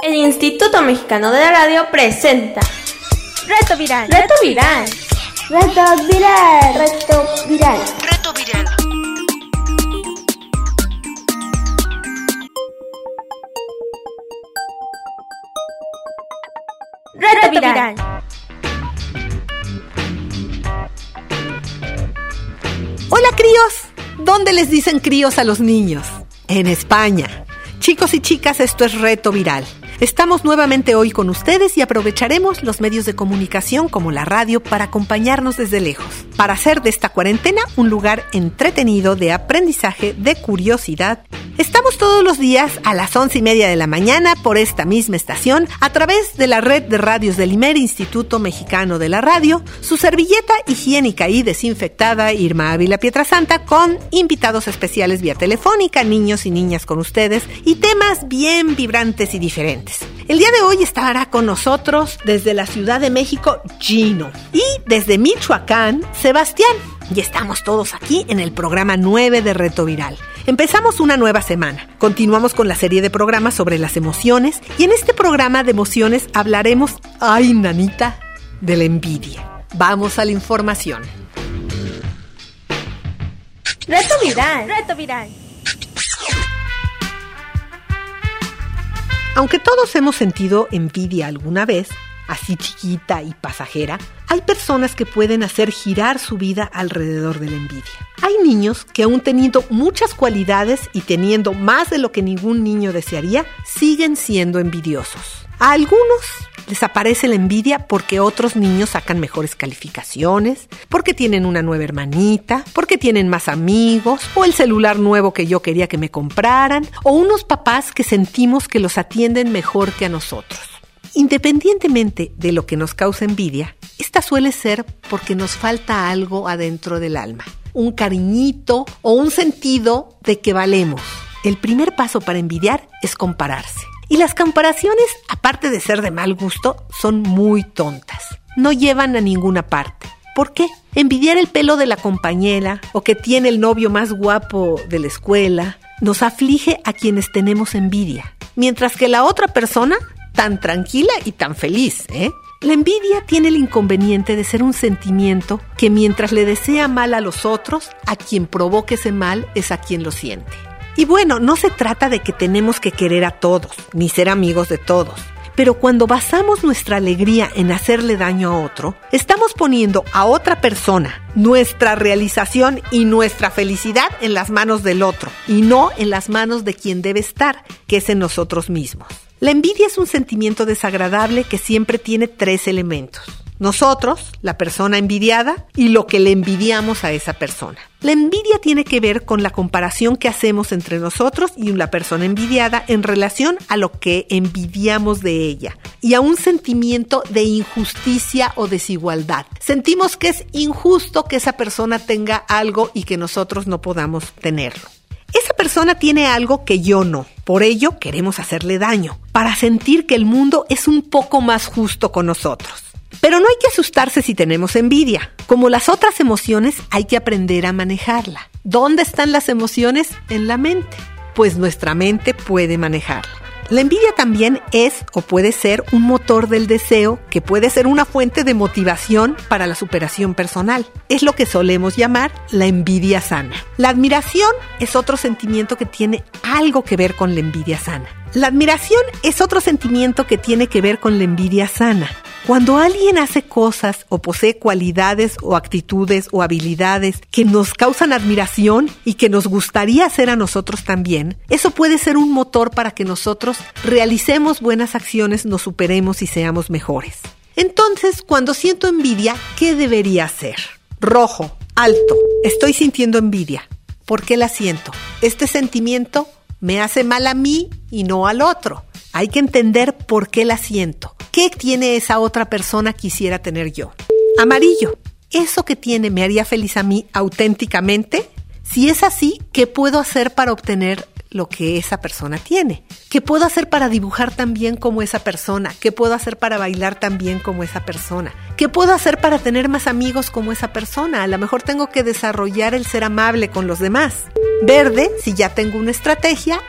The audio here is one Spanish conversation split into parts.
El Instituto Mexicano de la Radio presenta Reto Viral. Reto Viral. Reto Viral. Reto Viral. Reto Viral. Reto Viral. Hola críos. ¿Dónde les dicen críos a los niños? En España. Chicos y chicas, esto es Reto Viral. Estamos nuevamente hoy con ustedes y aprovecharemos los medios de comunicación como la radio para acompañarnos desde lejos, para hacer de esta cuarentena un lugar entretenido de aprendizaje, de curiosidad. Estamos todos los días a las once y media de la mañana por esta misma estación a través de la red de radios del IMER Instituto Mexicano de la Radio, su servilleta higiénica y desinfectada Irma Ávila Pietrasanta con invitados especiales vía telefónica, niños y niñas con ustedes y temas bien vibrantes y diferentes. El día de hoy estará con nosotros desde la Ciudad de México Gino y desde Michoacán Sebastián. Y estamos todos aquí en el programa 9 de Reto Viral. Empezamos una nueva semana. Continuamos con la serie de programas sobre las emociones y en este programa de emociones hablaremos, ay nanita, de la envidia. Vamos a la información. Reto Viral. Reto Viral. Aunque todos hemos sentido envidia alguna vez, así chiquita y pasajera, hay personas que pueden hacer girar su vida alrededor de la envidia. Hay niños que aún teniendo muchas cualidades y teniendo más de lo que ningún niño desearía, siguen siendo envidiosos. A algunos les aparece la envidia porque otros niños sacan mejores calificaciones, porque tienen una nueva hermanita, porque tienen más amigos, o el celular nuevo que yo quería que me compraran, o unos papás que sentimos que los atienden mejor que a nosotros. Independientemente de lo que nos causa envidia, esta suele ser porque nos falta algo adentro del alma, un cariñito o un sentido de que valemos. El primer paso para envidiar es compararse. Y las comparaciones, aparte de ser de mal gusto, son muy tontas. No llevan a ninguna parte. ¿Por qué? Envidiar el pelo de la compañera o que tiene el novio más guapo de la escuela nos aflige a quienes tenemos envidia, mientras que la otra persona tan tranquila y tan feliz, ¿eh? La envidia tiene el inconveniente de ser un sentimiento que mientras le desea mal a los otros, a quien provoque ese mal es a quien lo siente. Y bueno, no se trata de que tenemos que querer a todos, ni ser amigos de todos. Pero cuando basamos nuestra alegría en hacerle daño a otro, estamos poniendo a otra persona, nuestra realización y nuestra felicidad en las manos del otro, y no en las manos de quien debe estar, que es en nosotros mismos. La envidia es un sentimiento desagradable que siempre tiene tres elementos. Nosotros, la persona envidiada, y lo que le envidiamos a esa persona. La envidia tiene que ver con la comparación que hacemos entre nosotros y la persona envidiada en relación a lo que envidiamos de ella y a un sentimiento de injusticia o desigualdad. Sentimos que es injusto que esa persona tenga algo y que nosotros no podamos tenerlo. Esa persona tiene algo que yo no. Por ello queremos hacerle daño, para sentir que el mundo es un poco más justo con nosotros. Pero no hay que asustarse si tenemos envidia. Como las otras emociones, hay que aprender a manejarla. ¿Dónde están las emociones? En la mente. Pues nuestra mente puede manejarla. La envidia también es o puede ser un motor del deseo que puede ser una fuente de motivación para la superación personal. Es lo que solemos llamar la envidia sana. La admiración es otro sentimiento que tiene algo que ver con la envidia sana. La admiración es otro sentimiento que tiene que ver con la envidia sana. Cuando alguien hace cosas o posee cualidades o actitudes o habilidades que nos causan admiración y que nos gustaría hacer a nosotros también, eso puede ser un motor para que nosotros realicemos buenas acciones, nos superemos y seamos mejores. Entonces, cuando siento envidia, ¿qué debería hacer? Rojo, alto, estoy sintiendo envidia. ¿Por qué la siento? Este sentimiento me hace mal a mí y no al otro. Hay que entender por qué la siento. ¿Qué tiene esa otra persona quisiera tener yo? Amarillo. ¿Eso que tiene me haría feliz a mí auténticamente? Si es así, ¿qué puedo hacer para obtener lo que esa persona tiene? ¿Qué puedo hacer para dibujar tan bien como esa persona? ¿Qué puedo hacer para bailar tan bien como esa persona? ¿Qué puedo hacer para tener más amigos como esa persona? A lo mejor tengo que desarrollar el ser amable con los demás. Verde, si ya tengo una estrategia,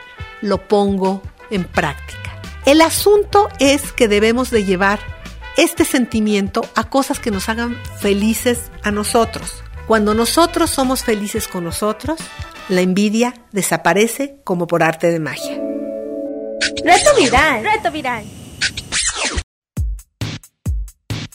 lo pongo en práctica. El asunto es que debemos de llevar este sentimiento a cosas que nos hagan felices a nosotros. Cuando nosotros somos felices con nosotros, la envidia desaparece como por arte de magia. Reto viral. Reto viral.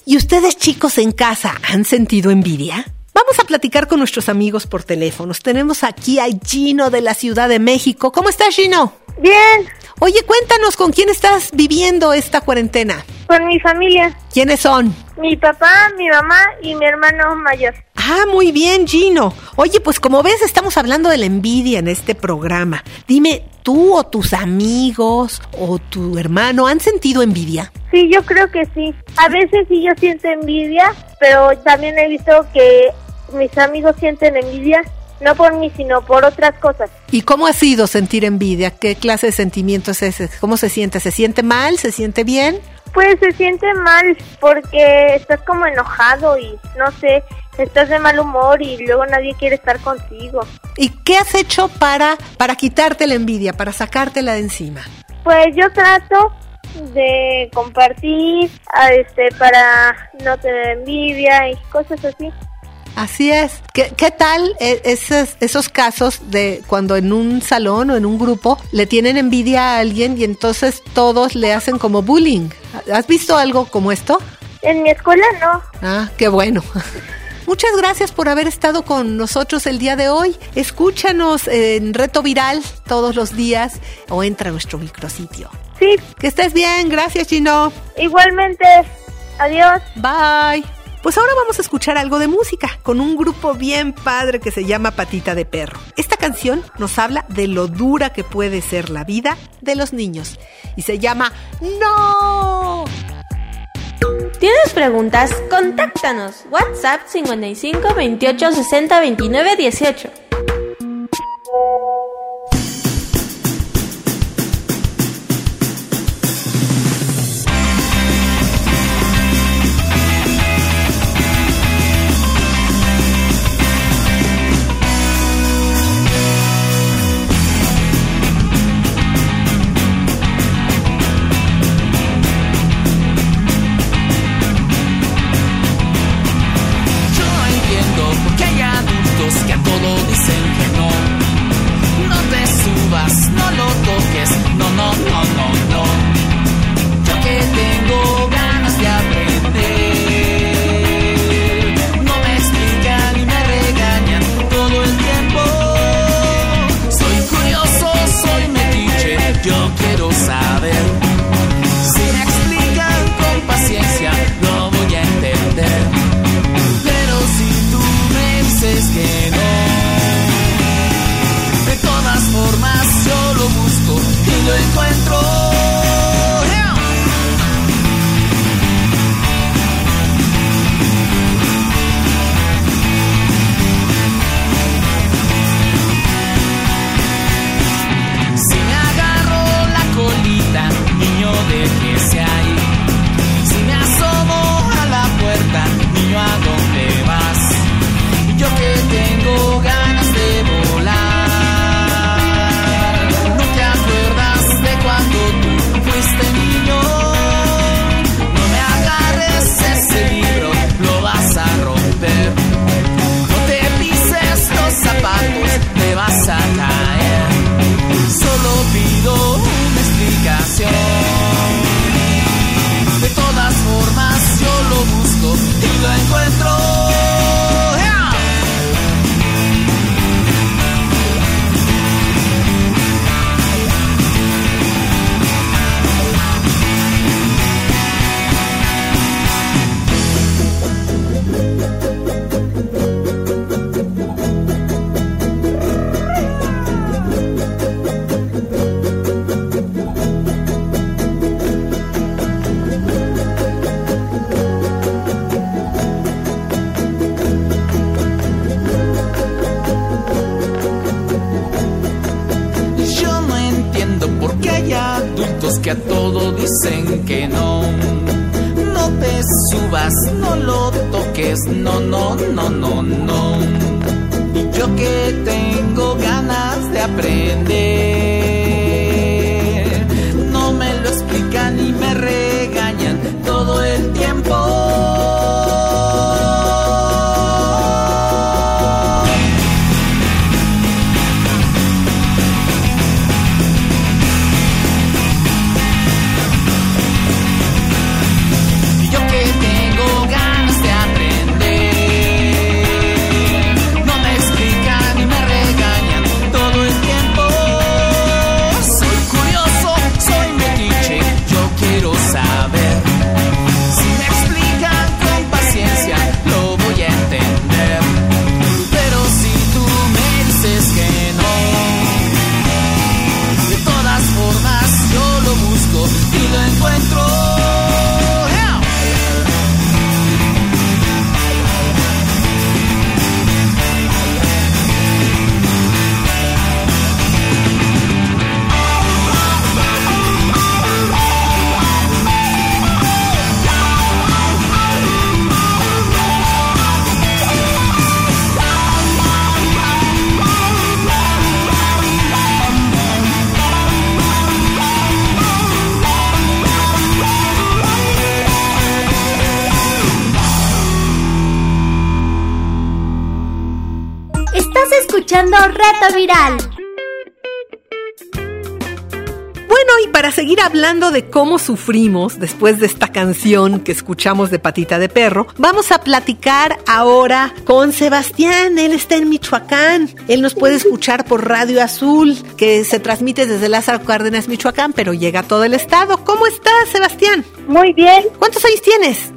¿Y ustedes chicos en casa han sentido envidia? Vamos a platicar con nuestros amigos por teléfonos. Tenemos aquí a Gino de la Ciudad de México. ¿Cómo estás, Gino? Bien, Oye, cuéntanos con quién estás viviendo esta cuarentena. con mi familia. ¿Quiénes son? Mi papá, mi mamá y mi hermano mayor. Ah, muy bien, Gino. Oye, pues como ves, estamos hablando de la envidia en este programa. Dime, ¿tú o tus amigos o tu hermano han sentido envidia? Sí, yo creo que sí. A veces sí yo siento envidia, pero también he visto que mis amigos sienten envidia, no por mí, sino por otras cosas. ¿Y cómo ha sido sentir envidia? ¿Qué clase de sentimiento es ese? ¿Cómo se siente? ¿Se siente mal? ¿Se siente bien? Pues se siente mal porque estás como enojado y no sé, estás de mal humor y luego nadie quiere estar contigo. ¿Y qué has hecho para, para quitarte la envidia, para sacártela de encima? Pues yo trato de compartir a este para no tener envidia y cosas así. Así es. ¿Qué, qué tal eh, esos, esos casos de cuando en un salón o en un grupo le tienen envidia a alguien y entonces todos le hacen como bullying? ¿Has visto algo como esto? En mi escuela no. Ah, qué bueno. Muchas gracias por haber estado con nosotros el día de hoy. Escúchanos en Reto Viral todos los días o entra a nuestro micrositio. Sí, Que estés bien, gracias Gino. igualmente. Adiós. Bye. Pues ahora vamos a escuchar algo de música con un grupo bien padre que se llama Patita de Perro. Esta canción nos habla de lo dura que puede ser la vida de los niños y se llama No. ¿Tienes preguntas? Contáctanos. WhatsApp 55 28 60 29 18. Dicen que no. No te subas, no lo toques, no, no, no, no, no. Y yo que tengo ganas de aprender, escuchando Reto Viral. Bueno, y para seguir hablando de cómo sufrimos después de esta canción que escuchamos de Patita de Perro, vamos a platicar ahora con Sebastián. Él está en Michoacán. Él nos puede escuchar por Radio Azul, que se transmite desde Lázaro Cárdenas, Michoacán, pero llega a todo el estado. ¿Cómo estás, Sebastián? Muy bien, ¿Cuántos años tienes?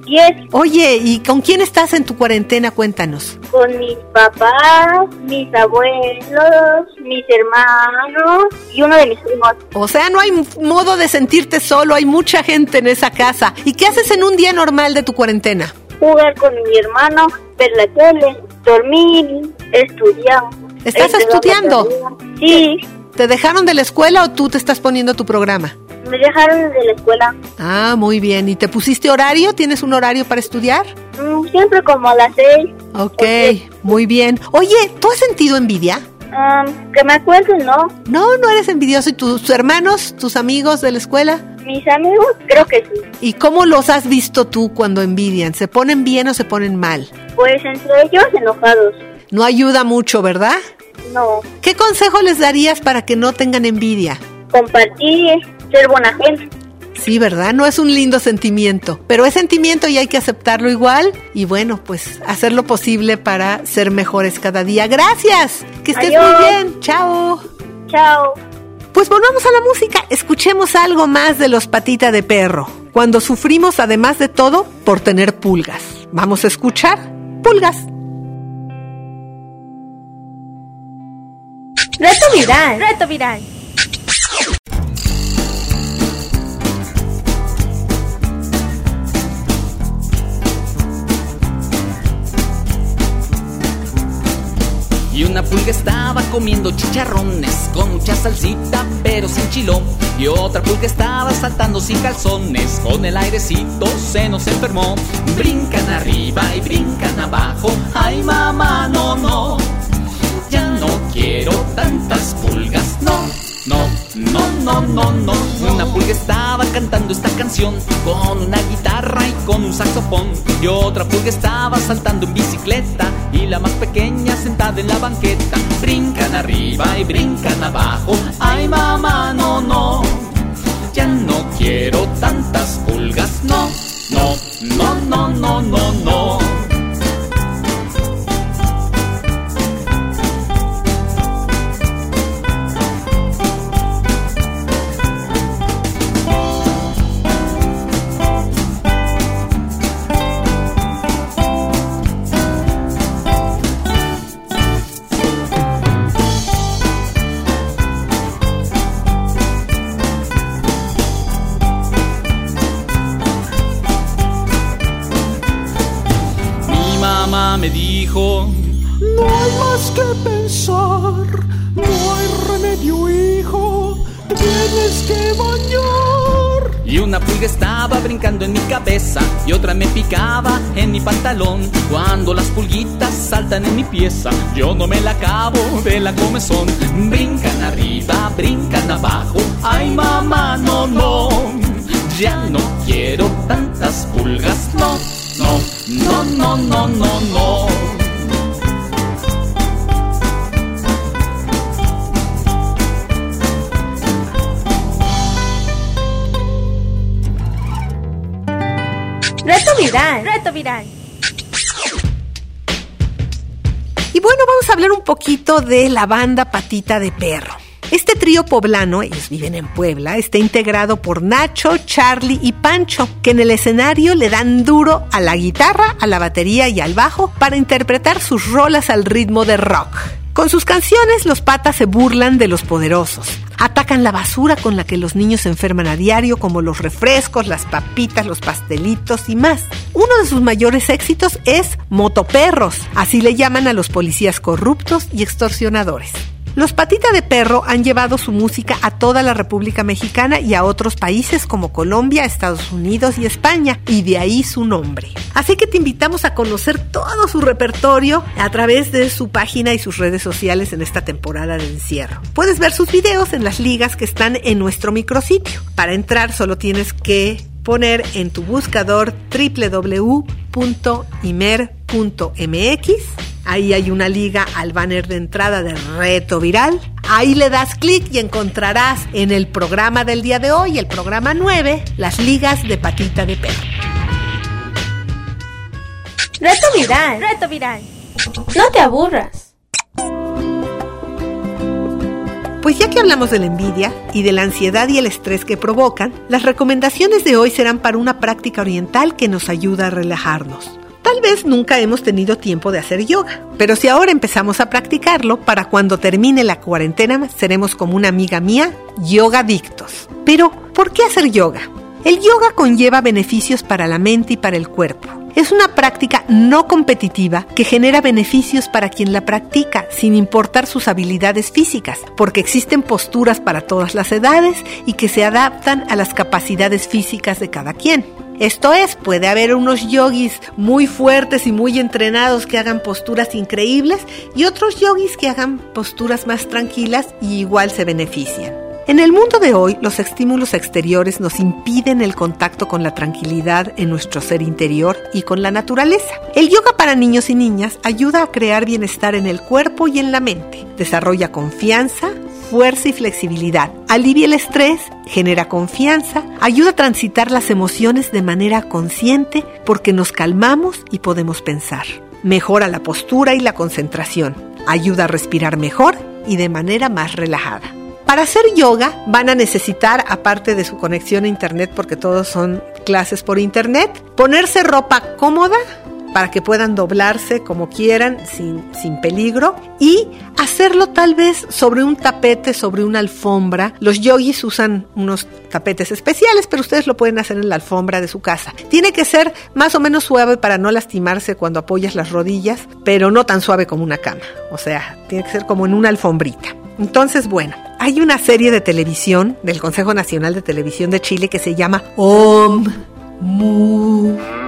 Oye, ¿y con quién estás en tu cuarentena? Cuéntanos. con mis papás, mis abuelos, mis hermanos y uno de mis primos. O sea, no hay modo de sentirte solo, hay mucha gente en esa casa. ¿Y qué haces en un día normal de tu cuarentena? Jugar con mi hermano, ver la tele, dormir, estudiar. ¿Estás estudiando? Sí, ¿Te dejaron de la escuela o tú te estás poniendo tu programa? Me dejaron de la escuela. Ah, muy bien. ¿Y te pusiste horario? ¿Tienes un horario para estudiar? Mm, Siempre como a las seis. Ok, muy bien. Oye, ¿tú has sentido envidia? Um, que me acuerdo, ¿no? No, no eres envidioso. ¿Y tus hermanos, tus amigos de la escuela? Mis amigos, creo que sí. ¿Y cómo los has visto tú cuando envidian? ¿Se ponen bien o se ponen mal? Pues entre ellos enojados. No ayuda mucho, ¿verdad? No, ¿Qué consejo les darías para que no tengan envidia? compartir, ser buena gente. Sí, ¿verdad? No es un lindo sentimiento, pero es sentimiento y hay que aceptarlo igual y bueno, pues hacer lo posible para ser mejores cada día. Gracias, que estés Adiós. muy bien, chao. Chao. Pues volvamos a la música, escuchemos algo más de los patita de perro, cuando sufrimos además de todo por tener pulgas. Vamos a escuchar pulgas. Reto Viral. Reto Viral. Pulga estaba comiendo chicharrones con mucha salsita pero sin chilón. Y otra pulga estaba saltando sin calzones con el airecito se nos enfermó. Brincan arriba y brincan abajo. Ay mamá, no, no. Ya no quiero tantas pulgas, no. No, no, no, no, no. Una pulga estaba cantando esta canción con una guitarra y con un saxofón. Y otra pulga estaba saltando en bicicleta y la más pequeña sentada en la banqueta. Brincan arriba y brincan abajo. Ay mamá, no, no. Ya no quiero tantas pulgas, no. No, no, no, Y una pulga estaba brincando en mi cabeza y otra me picaba en mi pantalón. Cuando las pulguitas saltan en mi pieza, yo no me la acabo de la comezón. Brincan arriba, brincan abajo. Ay mamá, no, no. Ya no quiero tantas pulgas, no, no, no, no, no, no, no. Viral. Reto Viral. Y bueno, vamos a hablar un poquito de la banda Patita de Perro. Este trío poblano, ellos viven en Puebla, está integrado por Nacho, Charlie y Pancho, que en el escenario le dan duro a la guitarra, a la batería y al bajo para interpretar sus rolas al ritmo de rock. Con sus canciones, los patas se burlan de los poderosos. Atacan la basura con la que los niños se enferman a diario, como los refrescos, las papitas, los pastelitos y más. Uno de sus mayores éxitos es Motoperros, así le llaman a los policías corruptos y extorsionadores. Los Patita de Perro han llevado su música a toda la República Mexicana y a otros países como Colombia, Estados Unidos y España, y de ahí su nombre. Así que te invitamos a conocer todo su repertorio a través de su página y sus redes sociales en esta temporada de encierro. Puedes ver sus videos en las ligas que están en nuestro micrositio. Para entrar solo tienes que poner en tu buscador www.imer.mx Ahí hay una liga al banner de entrada de Reto Viral. Ahí le das clic y encontrarás en el programa del día de hoy, el programa 9, las ligas de patita de perro. Reto viral. Reto viral. No te aburras. Pues ya que hablamos de la envidia y de la ansiedad y el estrés que provocan, las recomendaciones de hoy serán para una práctica oriental que nos ayuda a relajarnos. Tal vez nunca hemos tenido tiempo de hacer yoga, pero si ahora empezamos a practicarlo, para cuando termine la cuarentena seremos como una amiga mía, yoga adictos. Pero, ¿por qué hacer yoga? El yoga conlleva beneficios para la mente y para el cuerpo. Es una práctica no competitiva que genera beneficios para quien la practica sin importar sus habilidades físicas, porque existen posturas para todas las edades y que se adaptan a las capacidades físicas de cada quien. Esto es, puede haber unos yogis muy fuertes y muy entrenados que hagan posturas increíbles y otros yogis que hagan posturas más tranquilas y igual se benefician. En el mundo de hoy, los estímulos exteriores nos impiden el contacto con la tranquilidad en nuestro ser interior y con la naturaleza. El yoga para niños y niñas ayuda a crear bienestar en el cuerpo y en la mente. Desarrolla confianza, fuerza y flexibilidad. Alivia el estrés, genera confianza, ayuda a transitar las emociones de manera consciente porque nos calmamos y podemos pensar. Mejora la postura y la concentración. Ayuda a respirar mejor y de manera más relajada. Para hacer yoga van a necesitar, aparte de su conexión a internet, porque todos son clases por internet, ponerse ropa cómoda para que puedan doblarse como quieran sin, sin peligro y hacerlo tal vez sobre un tapete, sobre una alfombra. Los yogis usan unos tapetes especiales, pero ustedes lo pueden hacer en la alfombra de su casa. Tiene que ser más o menos suave para no lastimarse cuando apoyas las rodillas, pero no tan suave como una cama. O sea, tiene que ser como en una alfombrita. Entonces, bueno, hay una serie de televisión del Consejo Nacional de Televisión de Chile que se llama Om Mu.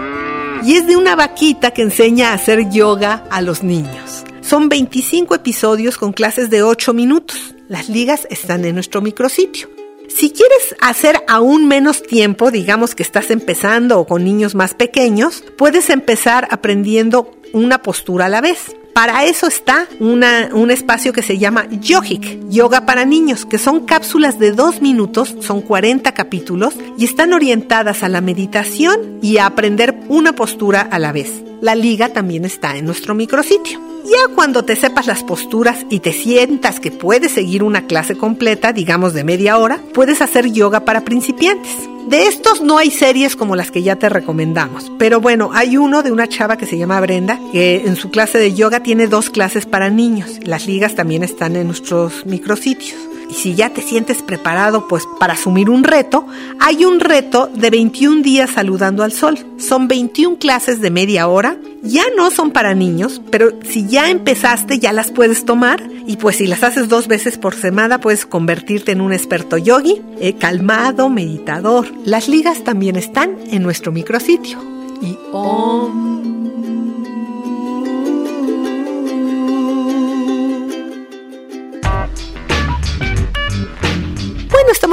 Y es de una vaquita que enseña a hacer yoga a los niños. Son 25 episodios con clases de 8 minutos. Las ligas están en nuestro micrositio. Si quieres hacer aún menos tiempo, digamos que estás empezando o con niños más pequeños, puedes empezar aprendiendo una postura a la vez. Para eso está un espacio que se llama Yogic, Yoga para Niños, que son cápsulas de dos minutos, son 40 capítulos y están orientadas a la meditación y a aprender una postura a la vez. La liga también está en nuestro micrositio. Ya cuando te sepas las posturas y te sientas que puedes seguir una clase completa, digamos de media hora, puedes hacer yoga para principiantes. De estos no hay series como las que ya te recomendamos, pero bueno, hay uno de una chava que se llama Brenda, que en su clase de yoga tiene dos clases para niños. Las ligas también están en nuestros micrositios. Y si ya te sientes preparado pues para asumir un reto, hay un reto de 21 días saludando al sol. Son 21 clases de media hora. Ya no son para niños, pero si ya empezaste ya las puedes tomar y pues si las haces dos veces por semana puedes convertirte en un experto yogi, eh, calmado, meditador. Las ligas también están en nuestro micrositio. Y om.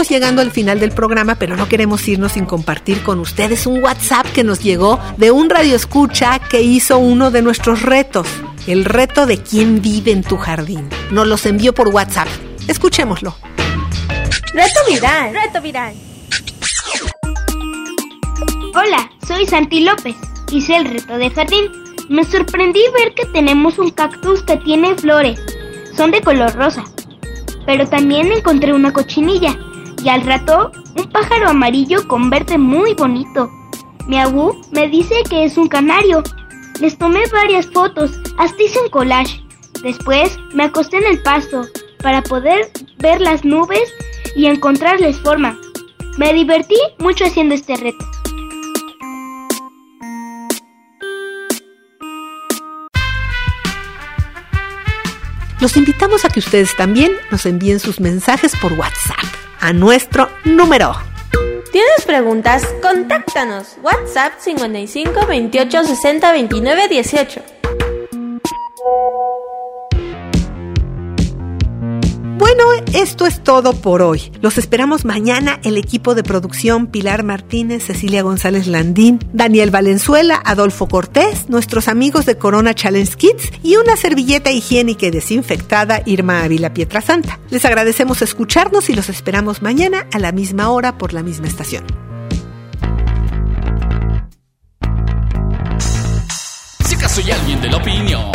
Estamos llegando al final del programa, pero no queremos irnos sin compartir con ustedes un WhatsApp que nos llegó de un radio escucha que hizo uno de nuestros retos, el reto de quién vive en tu jardín. Nos los envió por WhatsApp. Escuchémoslo. Reto viral. Reto viral. Hola, soy Santi López. Hice el reto de jardín. Me sorprendí ver que tenemos un cactus que tiene flores. Son de color rosa. Pero también encontré una cochinilla y al rato un pájaro amarillo con verde muy bonito. Mi abu me dice que es un canario. Les tomé varias fotos, hasta hice un collage. Después me acosté en el pasto para poder ver las nubes y encontrarles forma. Me divertí mucho haciendo este reto. Los invitamos a que ustedes también nos envíen sus mensajes por WhatsApp a nuestro número. ¿Tienes preguntas? Contáctanos. WhatsApp 55 28 60 29 18. Bueno, esto es todo por hoy. Los esperamos mañana el equipo de producción Pilar Martínez, Cecilia González Landín, Daniel Valenzuela, Adolfo Cortés, nuestros amigos de Corona Challenge Kids y una servilleta higiénica y desinfectada Irma Ávila Pietrasanta. Les agradecemos escucharnos y los esperamos mañana a la misma hora por la misma estación. Si acaso hay alguien de la opinión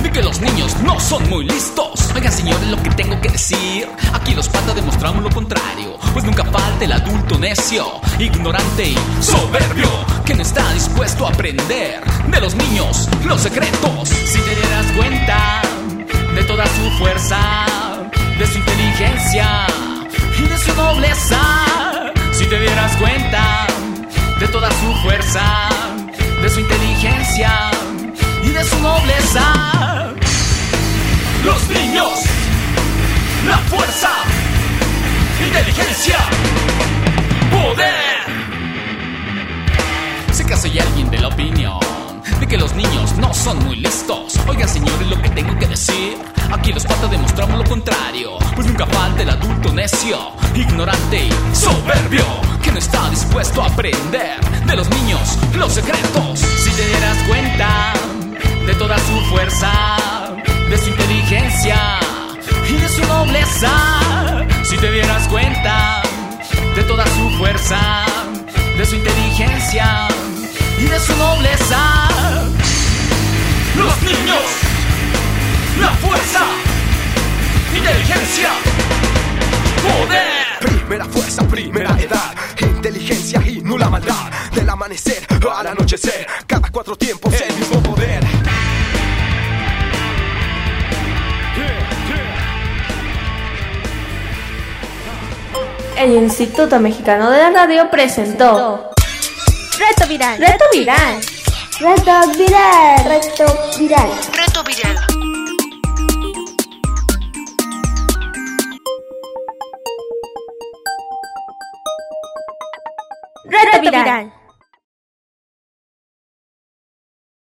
de que los niños no son muy listos. Oigan, señores, lo que tengo que decir. Aquí los patas demostramos lo contrario. Pues nunca falta el adulto necio, ignorante y soberbio, que no está dispuesto a aprender de los niños los secretos. Si te dieras cuenta de toda su fuerza, de su inteligencia y de su nobleza. Si te dieras cuenta de toda su fuerza, de su inteligencia y de su nobleza. Niños, la fuerza, inteligencia, poder. Sé que soy alguien de la opinión de que los niños no son muy listos. Oigan, señores, lo que tengo que decir. Aquí los patas demostramos lo contrario. Pues nunca falta el adulto necio, ignorante y soberbio, que no está dispuesto a aprender de los niños los secretos. Si te dieras cuenta de toda su fuerza, de su inteligencia y de su nobleza. Si te dieras cuenta de toda su fuerza, de su inteligencia y de su nobleza. Los niños, la fuerza, inteligencia, poder. Primera fuerza, primera edad, inteligencia y nula maldad. Del amanecer al anochecer, cada cuatro tiempos el mismo poder. El Instituto Mexicano de la Radio presentó Reto Viral. Reto Viral. Reto viral. Reto viral. Reto viral. Reto Viral.